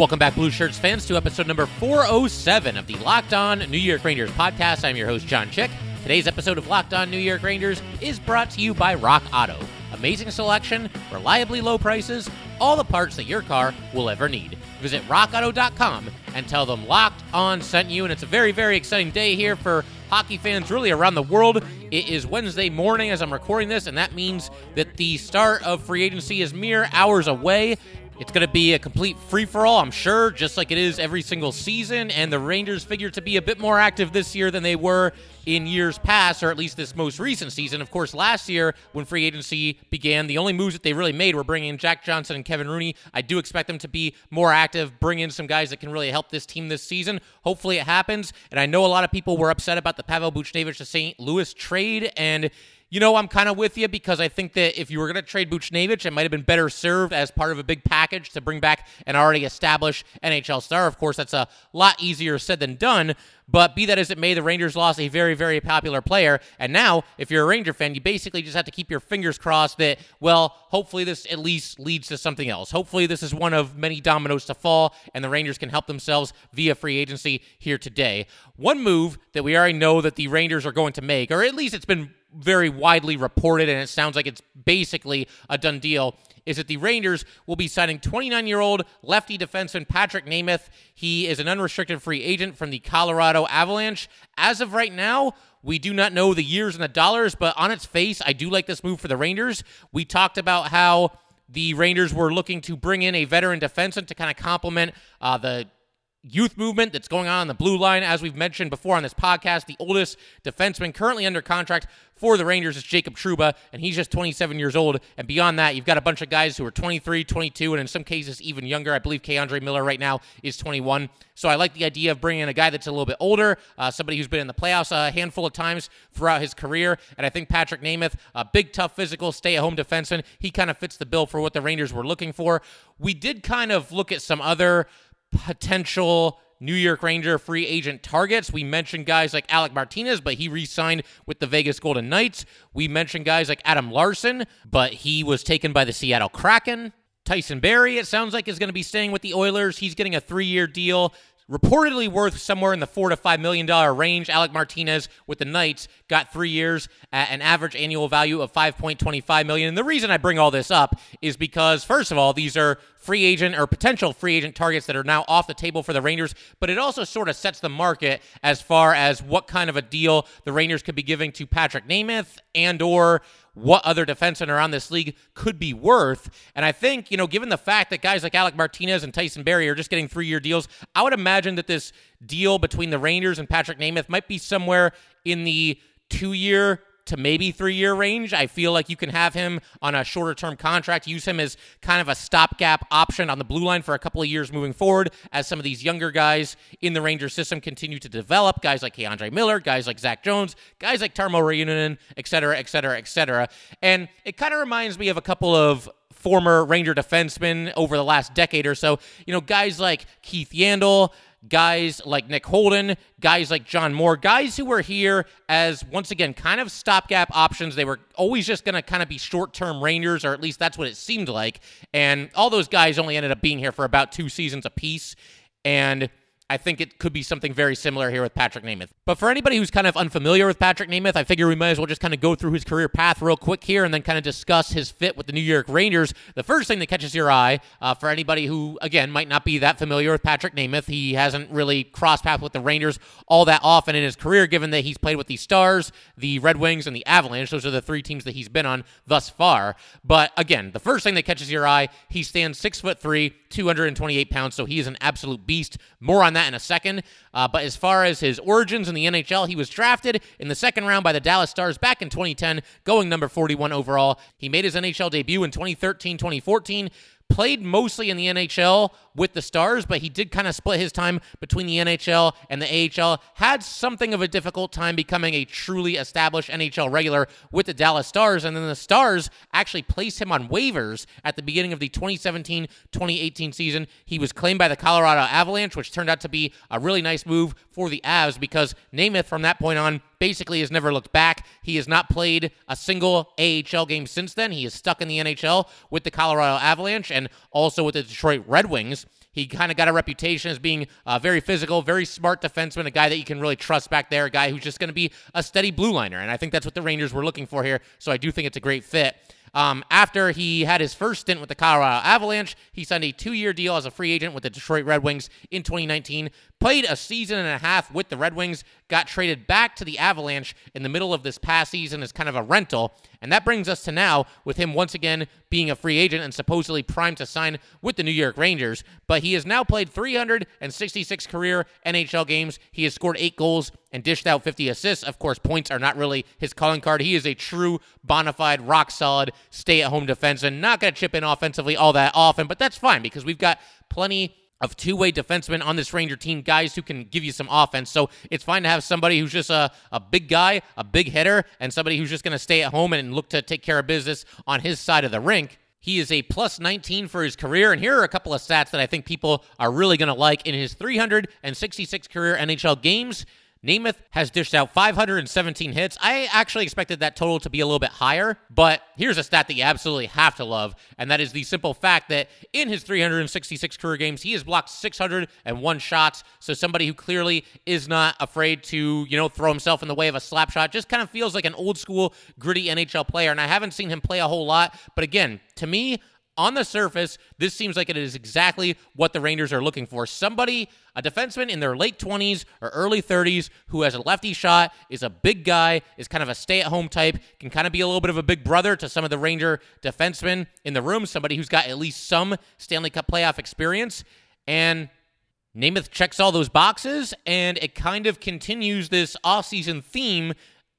Welcome back, Blue Shirts fans, to episode number 407 of the Locked On New York Rangers podcast. I'm your host, John Chick. Today's episode of Locked On New York Rangers is brought to you by Rock Auto. Amazing selection, reliably low prices, all the parts that your car will ever need. Visit rockauto.com and tell them Locked On sent you. And it's a very, very exciting day here for hockey fans really around the world. It is Wednesday morning as I'm recording this, and that means that the start of free agency is mere hours away. It's going to be a complete free for all, I'm sure, just like it is every single season. And the Rangers figure to be a bit more active this year than they were in years past, or at least this most recent season. Of course, last year when free agency began, the only moves that they really made were bringing in Jack Johnson and Kevin Rooney. I do expect them to be more active, bring in some guys that can really help this team this season. Hopefully, it happens. And I know a lot of people were upset about the Pavel Buchnevich to St. Louis trade, and you know, I'm kind of with you because I think that if you were going to trade Buchnevich, it might have been better served as part of a big package to bring back an already established NHL star. Of course, that's a lot easier said than done. But be that as it may, the Rangers lost a very, very popular player. And now, if you're a Ranger fan, you basically just have to keep your fingers crossed that, well, hopefully this at least leads to something else. Hopefully this is one of many dominoes to fall, and the Rangers can help themselves via free agency here today. One move that we already know that the Rangers are going to make, or at least it's been very widely reported, and it sounds like it's basically a done deal, is that the Rangers will be signing 29 year old lefty defenseman Patrik Nemeth. He is an unrestricted free agent from the Colorado Avalanche. As of right now, we do not know the years and the dollars, but on its face, I do like this move for the Rangers. We talked about how the Rangers were looking to bring in a veteran defenseman to kind of complement uh, the youth movement that's going on on the blue line. As we've mentioned before on this podcast, the oldest defenseman currently under contract for the Rangers is Jacob Trouba, and he's just 27 years old. And beyond that, you've got a bunch of guys who are 23, 22, and in some cases even younger. I believe K'Andre Miller right now is 21. So I like the idea of bringing in a guy that's a little bit older, uh, somebody who's been in the playoffs a handful of times throughout his career. And I think Patrik Nemeth, a big, tough, physical, stay-at-home defenseman, he kind of fits the bill for what the Rangers were looking for. We did kind of look at some other potential New York Ranger free agent targets. We mentioned guys like Alec Martinez, but he re signed with the Vegas Golden Knights. We mentioned guys like Adam Larsson, but he was taken by the Seattle Kraken. Tyson Barrie, it sounds like, is going to be staying with the Oilers. He's getting a three year deal reportedly worth somewhere in the four to five million dollar range. Alec Martinez with the Knights got three years at an average annual value of 5.25 million. And the reason I bring all this up is because, first of all, these are free agent or potential free agent targets that are now off the table for the Rangers, but it also sort of sets the market as far as what kind of a deal the Rangers could be giving to Patrik Nemeth and or what other defensemen around this league could be worth. And I think, you know, given the fact that guys like Alec Martinez and Tyson Barrie are just getting three year deals, I would imagine that this deal between the Rangers and Patrik Nemeth might be somewhere in the two year to maybe three year range. I feel like you can have him on a shorter term contract, use him as kind of a stopgap option on the blue line for a couple of years moving forward as some of these younger guys in the Ranger system continue to develop. Guys like K'Andre Miller, guys like Zach Jones, guys like Tarmo Reunanen, et cetera, et cetera, et cetera. And it kind of reminds me of a couple of former Ranger defensemen over the last decade or so. You know, guys like Keith Yandle guys like Nick Holden, guys like John Moore, guys who were here as, once again, kind of stopgap options. They were always just going to kind of be short term Rangers, or at least that's what it seemed like. And all those guys only ended up being here for about two seasons apiece. And I think it could be something very similar here with Patrik Nemeth. But for anybody who's kind of unfamiliar with Patrik Nemeth, I figure we might as well just kind of go through his career path real quick here and then kind of discuss his fit with the New York Rangers. The first thing that catches your eye uh, for anybody who, again, might not be that familiar with Patrik Nemeth, he hasn't really crossed paths with the Rangers all that often in his career, given that he's played with the Stars, the Red Wings, and the Avalanche. Those are the three teams that he's been on thus far. But again, the first thing that catches your eye, he stands six foot three, 228 pounds, so he is an absolute beast. More on that in a second. Uh, but as far as his origins in the NHL, he was drafted in the second round by the Dallas Stars back in 2010, going number 41 overall. He made his NHL debut in 2013 2014 played mostly in the NHL with the Stars, but he did kind of split his time between the NHL and the AHL. Had something of a difficult time becoming a truly established NHL regular with the Dallas Stars, and then the Stars actually placed him on waivers at the beginning of the 2017 2018 season. He was claimed by the Colorado Avalanche, which turned out to be a really nice move for the Avs because Nemeth from that point on basically has never looked back. He has not played a single AHL game since then. He is stuck in the NHL with the Colorado Avalanche and also with the Detroit Red Wings. He kind of got a reputation as being a very physical, very smart defenseman, a guy that you can really trust back there, a guy who's just going to be a steady blue liner. And I think that's what the Rangers were looking for here. So I do think it's a great fit. Um, after he had his first stint with the Colorado Avalanche, he signed a two year deal as a free agent with the Detroit Red Wings in 2019. Played a season and a half with the Red Wings, got traded back to the Avalanche in the middle of this past season as kind of a rental. And that brings us to now with him once again being a free agent and supposedly primed to sign with the New York Rangers. But he has now played 366 career NHL games. He has scored eight goals and dished out 50 assists. Of course, points are not really his calling card. He is a true, bona fide, rock solid, stay at home defenseman. Not going to chip in offensively all that often, but that's fine because we've got plenty of two-way defensemen on this Ranger team, guys who can give you some offense. So it's fine to have somebody who's just a, a big guy, a big hitter, and somebody who's just going to stay at home and look to take care of business on his side of the rink. He is a plus 19 for his career, and here are a couple of stats that I think people are really going to like. In his 366 career NHL games, Nemeth has dished out 517 hits. I actually expected that total to be a little bit higher, but here's a stat that you absolutely have to love, and that is the simple fact that in his 366 career games, he has blocked 601 shots. So somebody who clearly is not afraid to, you know, throw himself in the way of a slap shot just kind of feels like an old school, gritty NHL player. And I haven't seen him play a whole lot, but again, to me, on the surface, this seems like it is exactly what the Rangers are looking for. Somebody, a defenseman in their late 20s or early 30s who has a lefty shot, is a big guy, is kind of a stay at home type, can kind of be a little bit of a big brother to some of the Ranger defensemen in the room, somebody who's got at least some Stanley Cup playoff experience. And Namath checks all those boxes, and it kind of continues this offseason theme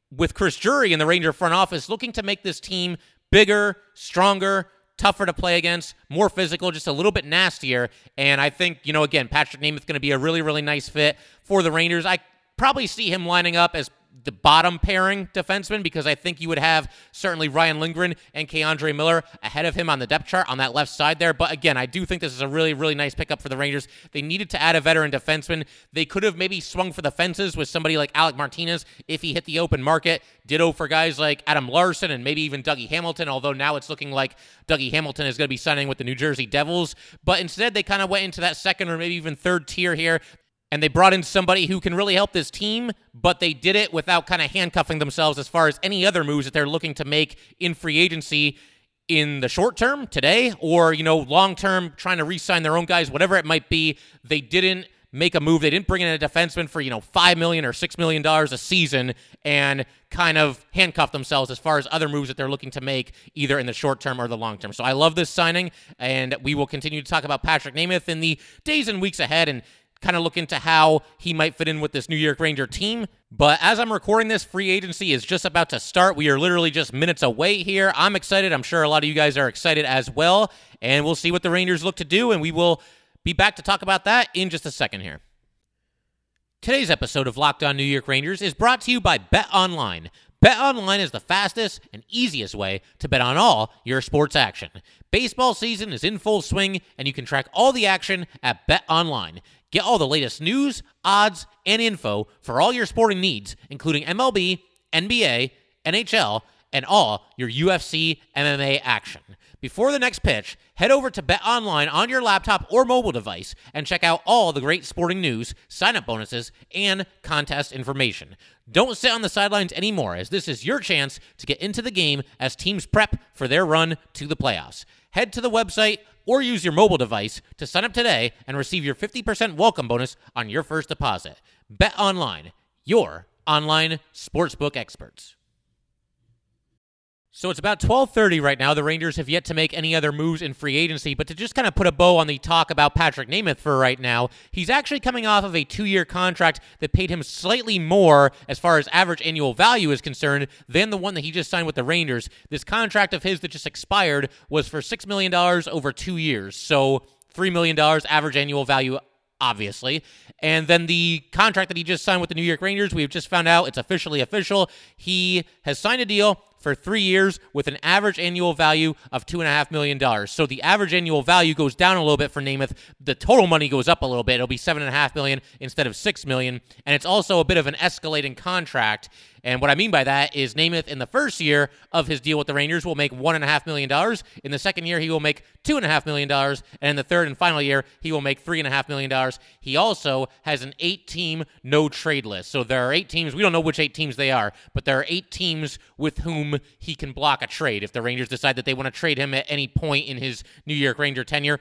with Chris Drury in the Ranger front office looking to make this team bigger, stronger, tougher to play against, more physical, just a little bit nastier. And I think, you know, again, Patrik Nemeth going to be a really, really nice fit for the Rangers. I probably see him lining up as the bottom pairing defenseman because I think you would have certainly Ryan Lindgren and K'Andre Miller ahead of him on the depth chart on that left side there. But again, I do think this is a really, really nice pickup for the Rangers. They needed to add a veteran defenseman. They could have maybe swung for the fences with somebody like Alec Martinez if he hit the open market. Ditto for guys like Adam Larsson and maybe even Dougie Hamilton, although now it's looking like Dougie Hamilton is going to be signing with the New Jersey Devils. But instead, they kind of went into that second or maybe even third tier here and they brought in somebody who can really help this team, but they did it without kind of handcuffing themselves as far as any other moves that they're looking to make in free agency in the short term today or, you know, long term trying to re-sign their own guys, whatever it might be. They didn't make a move. They didn't bring in a defenseman for, you know, 5 million or 6 million dollars a season and kind of handcuff themselves as far as other moves that they're looking to make either in the short term or the long term. So I love this signing and we will continue to talk about Patrik Nemeth in the days and weeks ahead and kind of look into how he might fit in with this New York Ranger team. But as I'm recording this, free agency is just about to start. We are literally just minutes away here. I'm excited. I'm sure a lot of you guys are excited as well. And we'll see what the Rangers look to do. And we will be back to talk about that in just a second here. Today's episode of Locked On New York Rangers is brought to you by Bet Online. Bet Online is the fastest and easiest way to bet on all your sports action. Baseball season is in full swing, and you can track all the action at Bet Online. Get all the latest news, odds, and info for all your sporting needs, including MLB, NBA, NHL, and all your UFC MMA action. Before the next pitch, head over to Bet Online on your laptop or mobile device and check out all the great sporting news, sign up bonuses, and contest information. Don't sit on the sidelines anymore, as this is your chance to get into the game as teams prep for their run to the playoffs. Head to the website or use your mobile device to sign up today and receive your 50% welcome bonus on your first deposit. Bet online, your online sportsbook experts. So it's about 12:30 right now. The Rangers have yet to make any other moves in free agency, but to just kind of put a bow on the talk about Patrik Nemeth for right now, he's actually coming off of a 2-year contract that paid him slightly more as far as average annual value is concerned than the one that he just signed with the Rangers. This contract of his that just expired was for 6 million dollars over 2 years. So $3 million average annual value obviously. And then the contract that he just signed with the New York Rangers, we've just found out it's officially official. He has signed a deal for three years with an average annual value of $2.5 million. So the average annual value goes down a little bit for Nemeth. The total money goes up a little bit. It'll be 7.5 million instead of 6 million. And it's also a bit of an escalating contract. And what I mean by that is Nemeth in the first year of his deal with the Rangers will make $1.5 million. In the second year, he will make $2.5 million. And in the third and final year, he will make $3.5 million. He also has an eight team no trade list. So there are eight teams. We don't know which eight teams they are, but there are eight teams with whom he can block a trade if the Rangers decide that they want to trade him at any point in his New York Ranger tenure.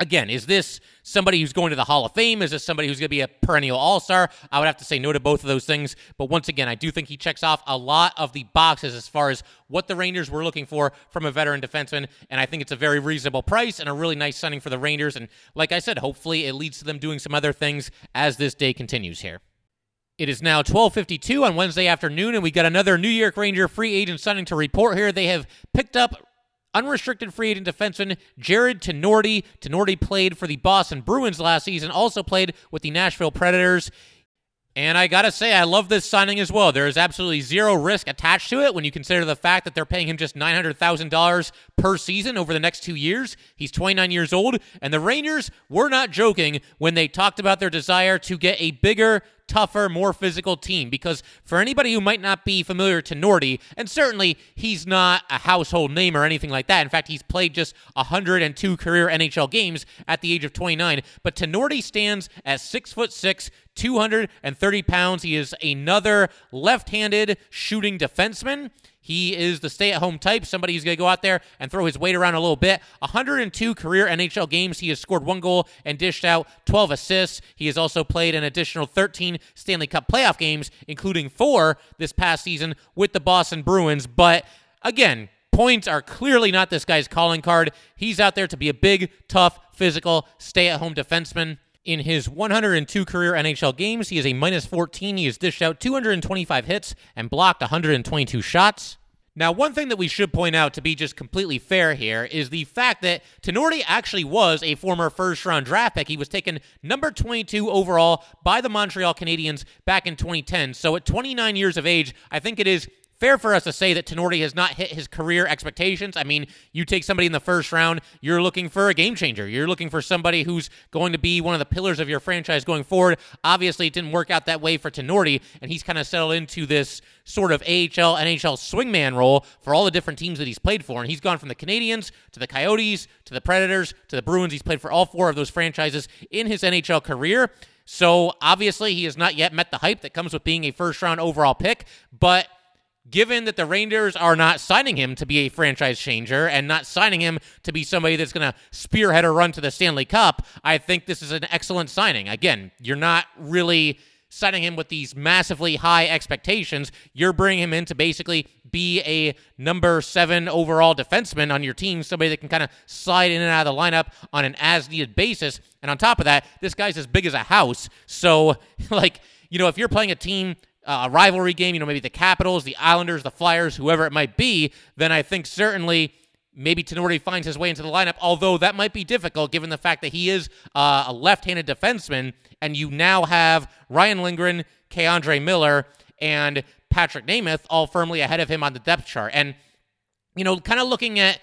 Again, is this somebody who's going to the Hall of Fame? Is this somebody who's going to be a perennial All Star? I would have to say no to both of those things. But once again, I do think he checks off a lot of the boxes as far as what the Rangers were looking for from a veteran defenseman. And I think it's a very reasonable price and a really nice signing for the Rangers. And like I said, hopefully it leads to them doing some other things as this day continues here. It is now 12:52 on Wednesday afternoon, and we got another New York Ranger free agent signing to report here. They have picked up unrestricted free agent defenseman Jared Tinordi. Tinordi played for the Boston Bruins last season, also played with the Nashville Predators. And I gotta say, I love this signing as well. There is absolutely zero risk attached to it when you consider the fact that they're paying him just $900,000 per season over the next two years. He's 29 years old, and the Rangers were not joking when they talked about their desire to get a bigger, tougher, more physical team. Because for anybody who might not be familiar Tinordi, and certainly he's not a household name or anything like that. In fact, he's played just 102 career NHL games at the age of 29. But Tinordi stands at six foot six, 230 pounds. He is another left-handed shooting defenseman. He is the stay at home type, somebody who's going to go out there and throw his weight around a little bit. 102 career NHL games. He has scored one goal and dished out 12 assists. He has also played an additional 13 Stanley Cup playoff games, including four this past season with the Boston Bruins. But again, points are clearly not this guy's calling card. He's out there to be a big, tough, physical, stay at home defenseman. In his 102 career NHL games, he is a minus 14. He has dished out 225 hits and blocked 122 shots. Now, one thing that we should point out to be just completely fair here is the fact that Tinordi actually was a former first round draft pick. He was taken number 22 overall by the Montreal Canadiens back in 2010. So at 29 years of age, I think it is fair for us to say that Tinordi has not hit his career expectations. I mean, you take somebody in the first round, you're looking for a game changer. You're looking for somebody who's going to be one of the pillars of your franchise going forward. Obviously, it didn't work out that way for Tinordi, and he's kind of settled into this sort of AHL, NHL swingman role for all the different teams that he's played for. And he's gone from the Canadiens to the Coyotes to the Predators to the Bruins. He's played for all four of those franchises in his NHL career. So obviously, he has not yet met the hype that comes with being a first round overall pick, but given that the Rangers are not signing him to be a franchise changer and not signing him to be somebody that's going to spearhead a run to the Stanley Cup, I think this is an excellent signing. Again, you're not really signing him with these massively high expectations. You're bringing him in to basically be a number seven overall defenseman on your team, somebody that can kind of slide in and out of the lineup on an as needed basis. And on top of that, this guy's as big as a house. So, like, you know, if you're playing a team uh, a rivalry game, you know, maybe the Capitals, the Islanders, the Flyers, whoever it might be, then I think certainly maybe Tinordi finds his way into the lineup, although that might be difficult given the fact that he is uh, a left handed defenseman, and you now have Ryan Lindgren, K'Andre Miller, and Patrik Nemeth all firmly ahead of him on the depth chart. And, you know, kind of looking at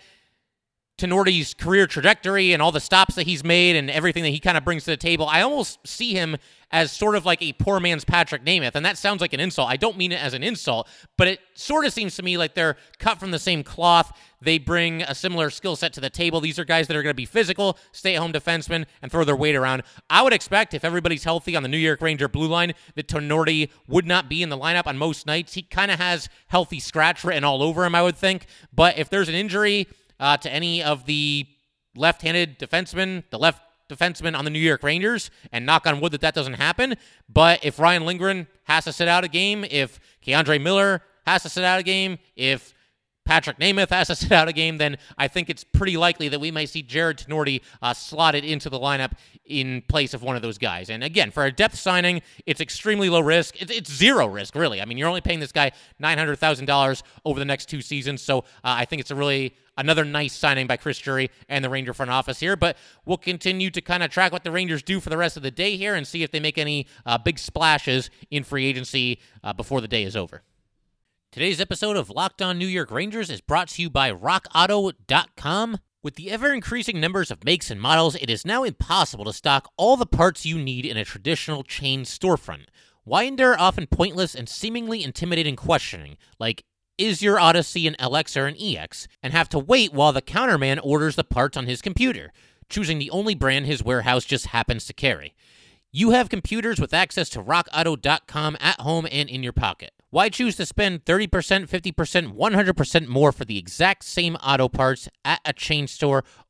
Tinordi's career trajectory and all the stops that he's made and everything that he kind of brings to the table, I almost see him as sort of like a poor man's Patrik Nemeth. And that sounds like an insult. I don't mean it as an insult, but it sort of seems to me like they're cut from the same cloth. They bring a similar skill set to the table. These are guys that are going to be physical, stay at home defensemen, and throw their weight around. I would expect if everybody's healthy on the New York Ranger blue line that Tinordi would not be in the lineup on most nights. He kind of has healthy scratch written all over him, I would think. But if there's an injury, uh, to any of the left-handed defensemen, the left defenseman on the New York Rangers, and knock on wood that that doesn't happen. But if Ryan Lindgren has to sit out a game, if K'Andre Miller has to sit out a game, if Patrik Namath has to sit out a game, then I think it's pretty likely that we might see Jared Tinordi uh, slotted into the lineup in place of one of those guys. And again, for a depth signing, it's extremely low risk. It's, it's zero risk, really. I mean, you're only paying this guy $900,000 over the next two seasons. So uh, I think it's a really another nice signing by Chris Drury and the Ranger front office here. But we'll continue to kind of track what the Rangers do for the rest of the day here and see if they make any uh, big splashes in free agency uh, before the day is over. Today's episode of Locked On New York Rangers is brought to you by RockAuto.com. With the ever increasing numbers of makes and models, it is now impossible to stock all the parts you need in a traditional chain storefront. Why endure often pointless and seemingly intimidating questioning, like, is your Odyssey an LX or an EX, and have to wait while the counterman orders the parts on his computer, choosing the only brand his warehouse just happens to carry? You have computers with access to rockauto.com at home and in your pocket. Why choose to spend 30%, 50%, 100% more for the exact same auto parts at a chain store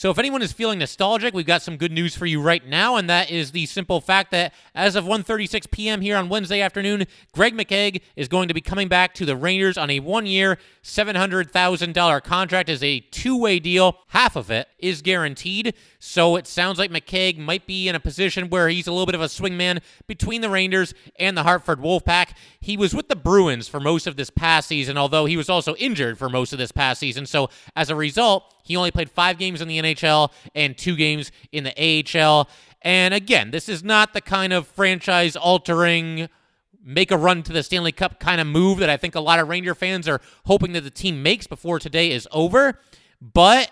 So, if anyone is feeling nostalgic, we've got some good news for you right now, and that is the simple fact that as of 1:36 p.m. here on Wednesday afternoon, Greg McKegg is going to be coming back to the Rangers on a one-year, $700,000 contract as a two-way deal. Half of it is guaranteed, so it sounds like McKegg might be in a position where he's a little bit of a swingman between the Rangers and the Hartford Wolfpack. He was with the Bruins for most of this past season, although he was also injured for most of this past season. So, as a result, he only played five games in the NHL and two games in the AHL. And again, this is not the kind of franchise altering, make a run to the Stanley Cup kind of move that I think a lot of Ranger fans are hoping that the team makes before today is over. But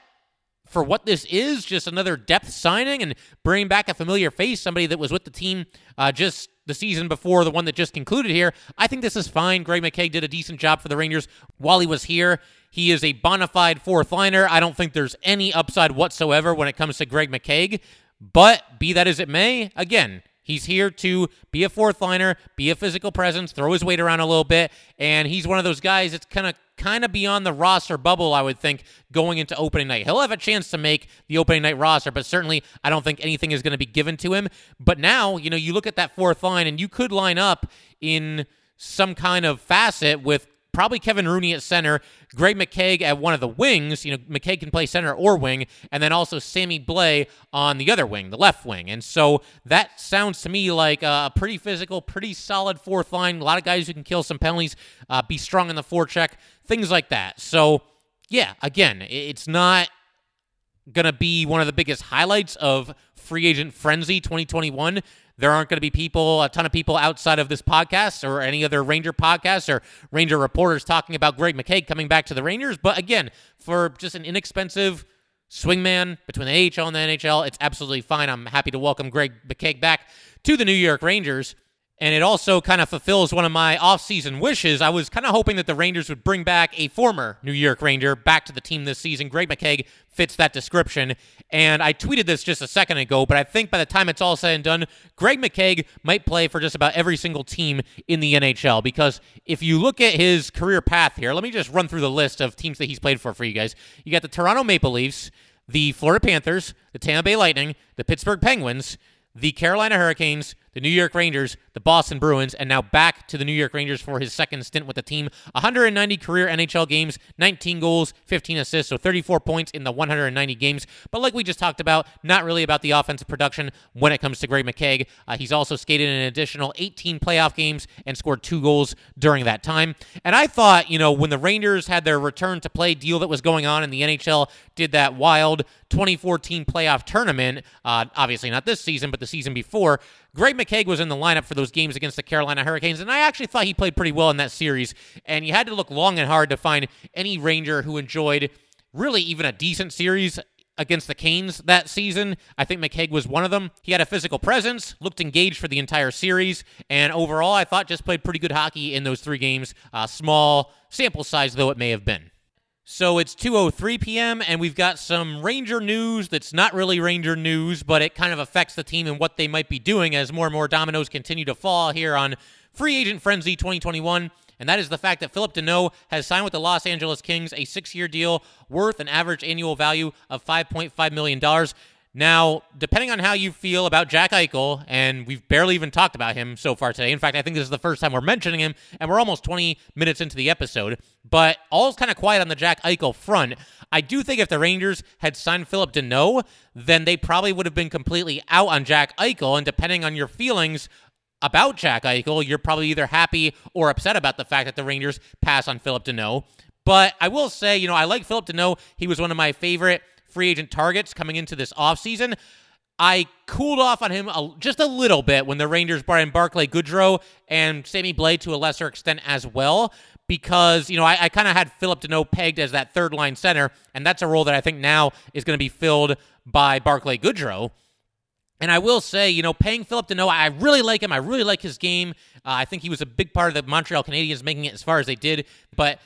for what this is, just another depth signing and bringing back a familiar face, somebody that was with the team uh, just the season before the one that just concluded here. I think this is fine. Greg McKegg did a decent job for the Rangers while he was here. He is a bona fide fourth liner. I don't think there's any upside whatsoever when it comes to Greg McKegg. But be that as it may, again, He's here to be a fourth liner, be a physical presence, throw his weight around a little bit, and he's one of those guys that's kind of kind of beyond the roster bubble, I would think, going into opening night. He'll have a chance to make the opening night roster, but certainly I don't think anything is going to be given to him. But now, you know, you look at that fourth line, and you could line up in some kind of facet with probably Kevin Rooney at center, Greg McKegg at one of the wings. You know, McKegg can play center or wing, and then also Sammy Blais on the other wing, the left wing. And so that sounds to me like a pretty physical, pretty solid fourth line. A lot of guys who can kill some penalties, uh, be strong in the forecheck, things like that. So, yeah, again, it's not going to be one of the biggest highlights of free agent frenzy 2021 there aren't going to be people, a ton of people outside of this podcast or any other Ranger podcast or Ranger reporters talking about Greg McKegg coming back to the Rangers. But again, for just an inexpensive swingman between the AHL and the NHL, it's absolutely fine. I'm happy to welcome Greg McKegg back to the New York Rangers. And it also kind of fulfills one of my offseason wishes. I was kind of hoping that the Rangers would bring back a former New York Ranger back to the team this season. Greg McKegg fits that description. And I tweeted this just a second ago, but I think by the time it's all said and done, Greg McKegg might play for just about every single team in the NHL. Because if you look at his career path here, let me just run through the list of teams that he's played for for you guys. You got the Toronto Maple Leafs, the Florida Panthers, the Tampa Bay Lightning, the Pittsburgh Penguins, the Carolina Hurricanes, the New York Rangers, the Boston Bruins, and now back to the New York Rangers for his second stint with the team. 190 career NHL games, 19 goals, 15 assists, so 34 points in the 190 games. But like we just talked about, not really about the offensive production when it comes to Greg McKegg. Uh, he's also skated an additional 18 playoff games and scored two goals during that time. And I thought, you know, when the Rangers had their return to play deal that was going on and the NHL did that wild 2014 playoff tournament, uh, obviously not this season, but the season before, Greg McKegg was in the lineup for those games against the Carolina Hurricanes, and I actually thought he played pretty well in that series. And you had to look long and hard to find any Ranger who enjoyed really even a decent series against the Canes that season. I think McKegg was one of them. He had a physical presence, looked engaged for the entire series, and overall, I thought just played pretty good hockey in those three games. Uh, small sample size, though it may have been. So it's 2:03 p.m. and we've got some Ranger news that's not really Ranger news, but it kind of affects the team and what they might be doing as more and more dominoes continue to fall here on Free Agent Frenzy 2021 and that is the fact that Phillip Danault has signed with the Los Angeles Kings a six year deal worth an average annual value of $5.5 million. Now, depending on how you feel about Jack Eichel, and we've barely even talked about him so far today. In fact, I think this is the first time we're mentioning him, and we're almost 20 minutes into the episode. But all's kind of quiet on the Jack Eichel front. I do think if the Rangers had signed Phillip Danault, then they probably would have been completely out on Jack Eichel. And depending on your feelings about Jack Eichel, you're probably either happy or upset about the fact that the Rangers pass on Phillip Danault. But I will say, you know, I like Phillip Danault. He was one of my favorite free agent targets coming into this offseason. I cooled off on him a, just a little bit when the Rangers brought in Barclay Goodrow and Sammy Blais to a lesser extent as well, because, you know, I, I kind of had Phillip Danault pegged as that third line center, and that's a role that I think now is going to be filled by Barclay Goodrow. And I will say, you know, paying Phillip Danault, I really like him. I really like his game. Uh, I think he was a big part of the Montreal Canadiens making it as far as they did. But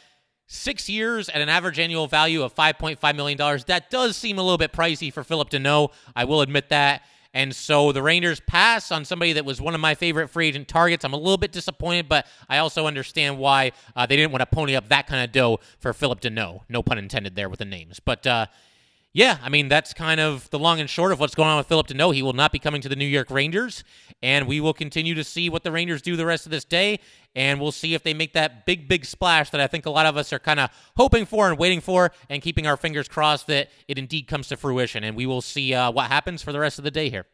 six years at an average annual value of $5.5 million, that does seem a little bit pricey for Phillip Danault. I will admit that. And so the Rangers pass on somebody that was one of my favorite free agent targets. I'm a little bit disappointed, but I also understand why uh, they didn't want to pony up that kind of dough for Phillip Danault. No pun intended there with the names. But, uh, yeah, I mean, that's kind of the long and short of what's going on with Phillip Danault. He will not be coming to the New York Rangers, and we will continue to see what the Rangers do the rest of this day, and we'll see if they make that big, big splash that I think a lot of us are kind of hoping for and waiting for, and keeping our fingers crossed that it indeed comes to fruition, and we will see uh, what happens for the rest of the day here.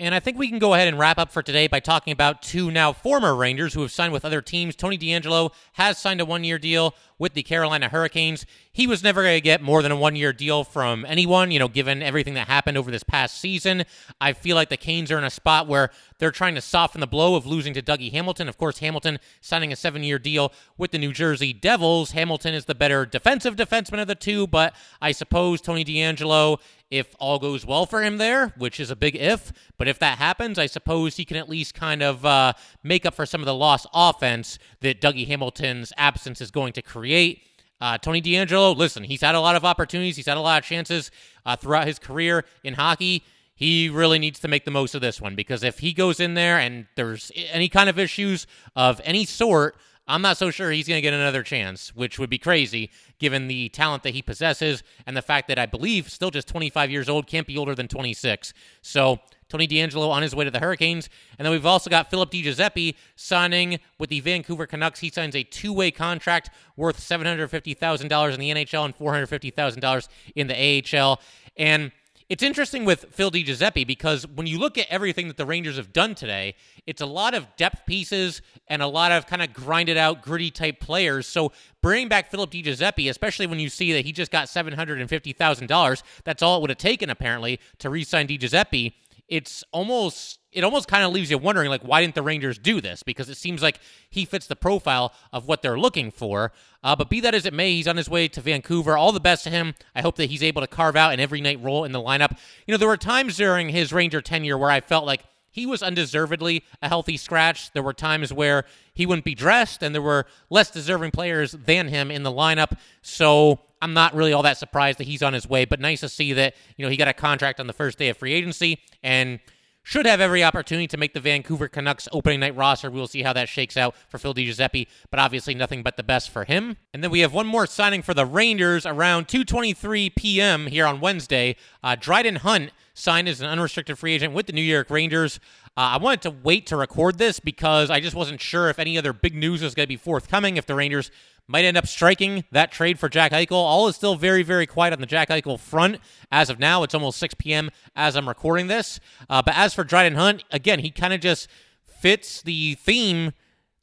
And I think we can go ahead and wrap up for today by talking about two now former Rangers who have signed with other teams. Tony DeAngelo has signed a one year deal with the Carolina Hurricanes. He was never going to get more than a one year deal from anyone, you know, given everything that happened over this past season. I feel like the Canes are in a spot where they're trying to soften the blow of losing to Dougie Hamilton. Of course, Hamilton signing a seven year deal with the New Jersey Devils. Hamilton is the better defensive defenseman of the two, but I suppose Tony DeAngelo if all goes well for him there, which is a big if. But if that happens, I suppose he can at least kind of uh, make up for some of the lost offense that Dougie Hamilton's absence is going to create. Uh, Tony DeAngelo, listen, he's had a lot of opportunities, he's had a lot of chances uh, throughout his career in hockey. He really needs to make the most of this one because if he goes in there and there's any kind of issues of any sort, I'm not so sure he's going to get another chance, which would be crazy given the talent that he possesses and the fact that I believe still just 25 years old, can't be older than 26. So Tony DeAngelo on his way to the Hurricanes. And then we've also got Philip DiGiuseppe signing with the Vancouver Canucks. He signs a two way contract worth $750,000 in the NHL and $450,000 in the AHL. And it's interesting with Phil DiGiuseppe because when you look at everything that the Rangers have done today, it's a lot of depth pieces and a lot of kind of grinded out, gritty type players. So bringing back Philip DiGiuseppe, especially when you see that he just got $750,000, that's all it would have taken apparently to re sign DiGiuseppe it's almost it almost kind of leaves you wondering like why didn't the Rangers do this because it seems like he fits the profile of what they're looking for. Uh, but be that as it may, he's on his way to Vancouver. All the best to him. I hope that he's able to carve out an every night role in the lineup. You know, there were times during his Ranger tenure where I felt like he was undeservedly a healthy scratch. There were times where he wouldn't be dressed, and there were less deserving players than him in the lineup. So I'm not really all that surprised that he's on his way, but nice to see that, you know, he got a contract on the first day of free agency and should have every opportunity to make the Vancouver Canucks opening night roster. We'll see how that shakes out for Phil DiGiuseppe, but obviously nothing but the best for him. And then we have one more signing for the Rangers around 2:23 p.m. here on Wednesday. Uh, Dryden Hunt signed as an unrestricted free agent with the New York Rangers. Uh, I wanted to wait to record this because I just wasn't sure if any other big news was going to be forthcoming. If the Rangers might end up striking that trade for Jack Eichel. All is still very, very quiet on the Jack Eichel front as of now. It's almost 6 p.m. as I'm recording this. Uh, but as for Dryden Hunt, again, he kind of just fits the theme,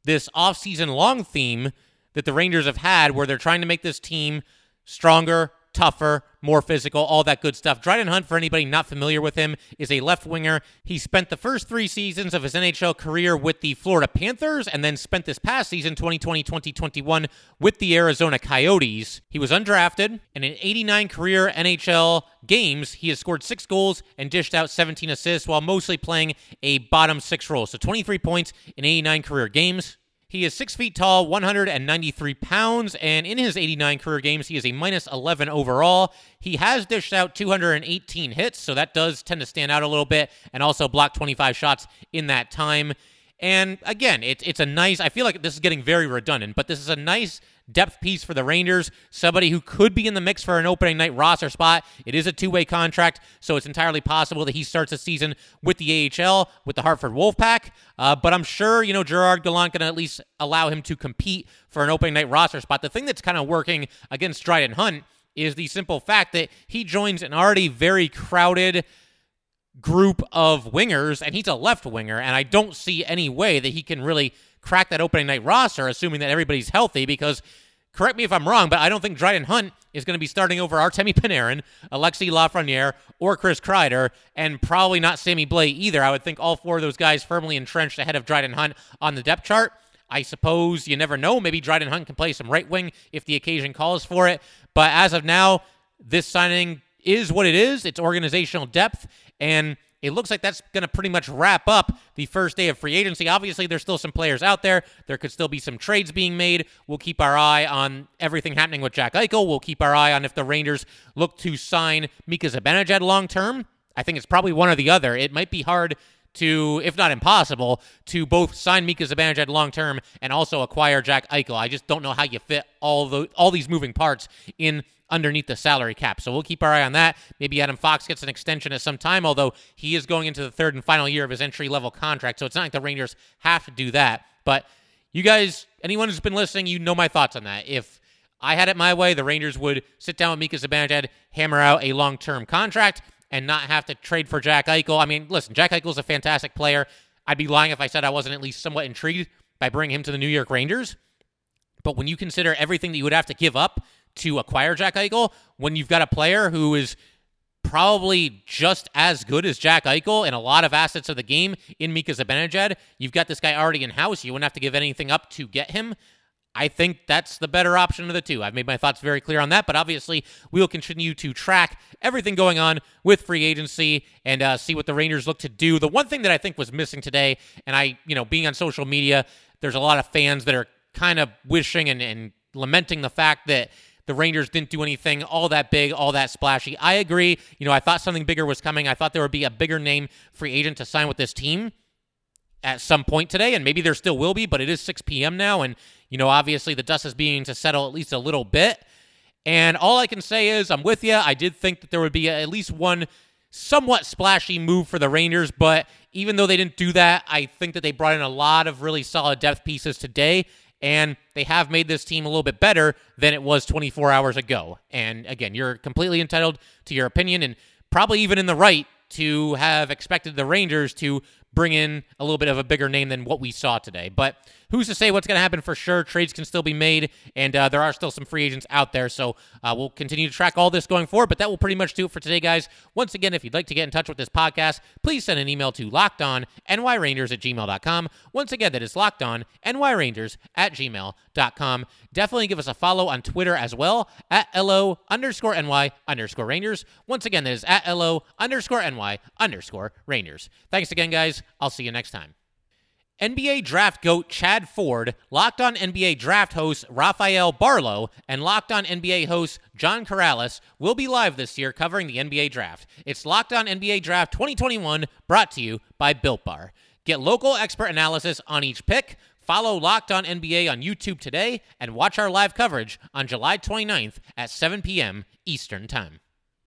this offseason long theme that the Rangers have had, where they're trying to make this team stronger, tougher, more physical, all that good stuff. Dryden Hunt, for anybody not familiar with him, is a left winger. He spent the first three seasons of his NHL career with the Florida Panthers and then spent this past season, 2020 2021, with the Arizona Coyotes. He was undrafted, and in 89 career NHL games, he has scored six goals and dished out 17 assists while mostly playing a bottom six role. So 23 points in 89 career games. He is six feet tall, 193 pounds, and in his 89 career games, he is a minus 11 overall. He has dished out 218 hits, so that does tend to stand out a little bit, and also blocked 25 shots in that time. And again, it's it's a nice. I feel like this is getting very redundant, but this is a nice depth piece for the Rangers. Somebody who could be in the mix for an opening night roster spot. It is a two way contract, so it's entirely possible that he starts the season with the AHL with the Hartford Wolfpack. Uh, but I'm sure you know Gerard Gallant can at least allow him to compete for an opening night roster spot. The thing that's kind of working against Dryden Hunt is the simple fact that he joins an already very crowded group of wingers, and he's a left winger, and I don't see any way that he can really crack that opening night roster, assuming that everybody's healthy, because correct me if I'm wrong, but I don't think Dryden Hunt is going to be starting over Artemi Panarin, Alexi Lafreniere, or Chris Kreider, and probably not Sammy Blais either. I would think all four of those guys firmly entrenched ahead of Dryden Hunt on the depth chart. I suppose you never know. Maybe Dryden Hunt can play some right wing if the occasion calls for it. But as of now, this signing is what it is. It's organizational depth, and it looks like that's going to pretty much wrap up the first day of free agency. Obviously, there's still some players out there. There could still be some trades being made. We'll keep our eye on everything happening with Jack Eichel. We'll keep our eye on if the Rangers look to sign Mika Zibanejad long term. I think it's probably one or the other. It might be hard to, if not impossible, to both sign Mika Zibanejad long term and also acquire Jack Eichel. I just don't know how you fit all the all these moving parts in underneath the salary cap. So we'll keep our eye on that. Maybe Adam Fox gets an extension at some time, although he is going into the third and final year of his entry level contract. So it's not like the Rangers have to do that. But you guys, anyone who's been listening, you know my thoughts on that. If I had it my way, the Rangers would sit down with Mika Zibanejad, hammer out a long term contract, and not have to trade for Jack Eichel. I mean, listen, Jack Eichel is a fantastic player. I'd be lying if I said I wasn't at least somewhat intrigued by bringing him to the New York Rangers. But when you consider everything that you would have to give up to acquire Jack Eichel when you've got a player who is probably just as good as Jack Eichel and a lot of assets of the game in Mika Zibanejad. You've got this guy already in house. You wouldn't have to give anything up to get him. I think that's the better option of the two. I've made my thoughts very clear on that, but obviously we will continue to track everything going on with free agency and uh, see what the Rangers look to do. The one thing that I think was missing today, and I, you know, being on social media, there's a lot of fans that are kind of wishing and, and lamenting the fact that the Rangers didn't do anything all that big, all that splashy. I agree. You know, I thought something bigger was coming. I thought there would be a bigger name free agent to sign with this team at some point today, and maybe there still will be, but it is 6 p.m. now, and, you know, obviously the dust is beginning to settle at least a little bit. And all I can say is I'm with you. I did think that there would be at least one somewhat splashy move for the Rangers, but even though they didn't do that, I think that they brought in a lot of really solid depth pieces today and they have made this team a little bit better than it was 24 hours ago. And again, you're completely entitled to your opinion and probably even in the right to have expected the Rangers to bring in a little bit of a bigger name than what we saw today. But who's to say what's going to happen for sure? Trades can still be made, and uh, there are still some free agents out there. So uh, we'll continue to track all this going forward. But that will pretty much do it for today, guys. Once again, if you'd like to get in touch with this podcast, please send an email to lockedonnyrangers at gmail.com. Once again, that is lockedonnyrangers at gmail.com. Definitely give us a follow on Twitter as well at LO underscore NY underscore Rangers. Once again, that is at LO underscore NY underscore Rangers. Thanks again, guys. I'll see you next time. NBA draft goat Chad Ford, Locked On NBA draft host Rafael Barlowe, and Locked On NBA host John Karalis will be live this year covering the NBA draft. It's Locked On NBA Draft 2021, brought to you by Built Bar. Get local expert analysis on each pick. Follow Locked On NBA on YouTube today and watch our live coverage on July 29th at 7 p.m. Eastern Time.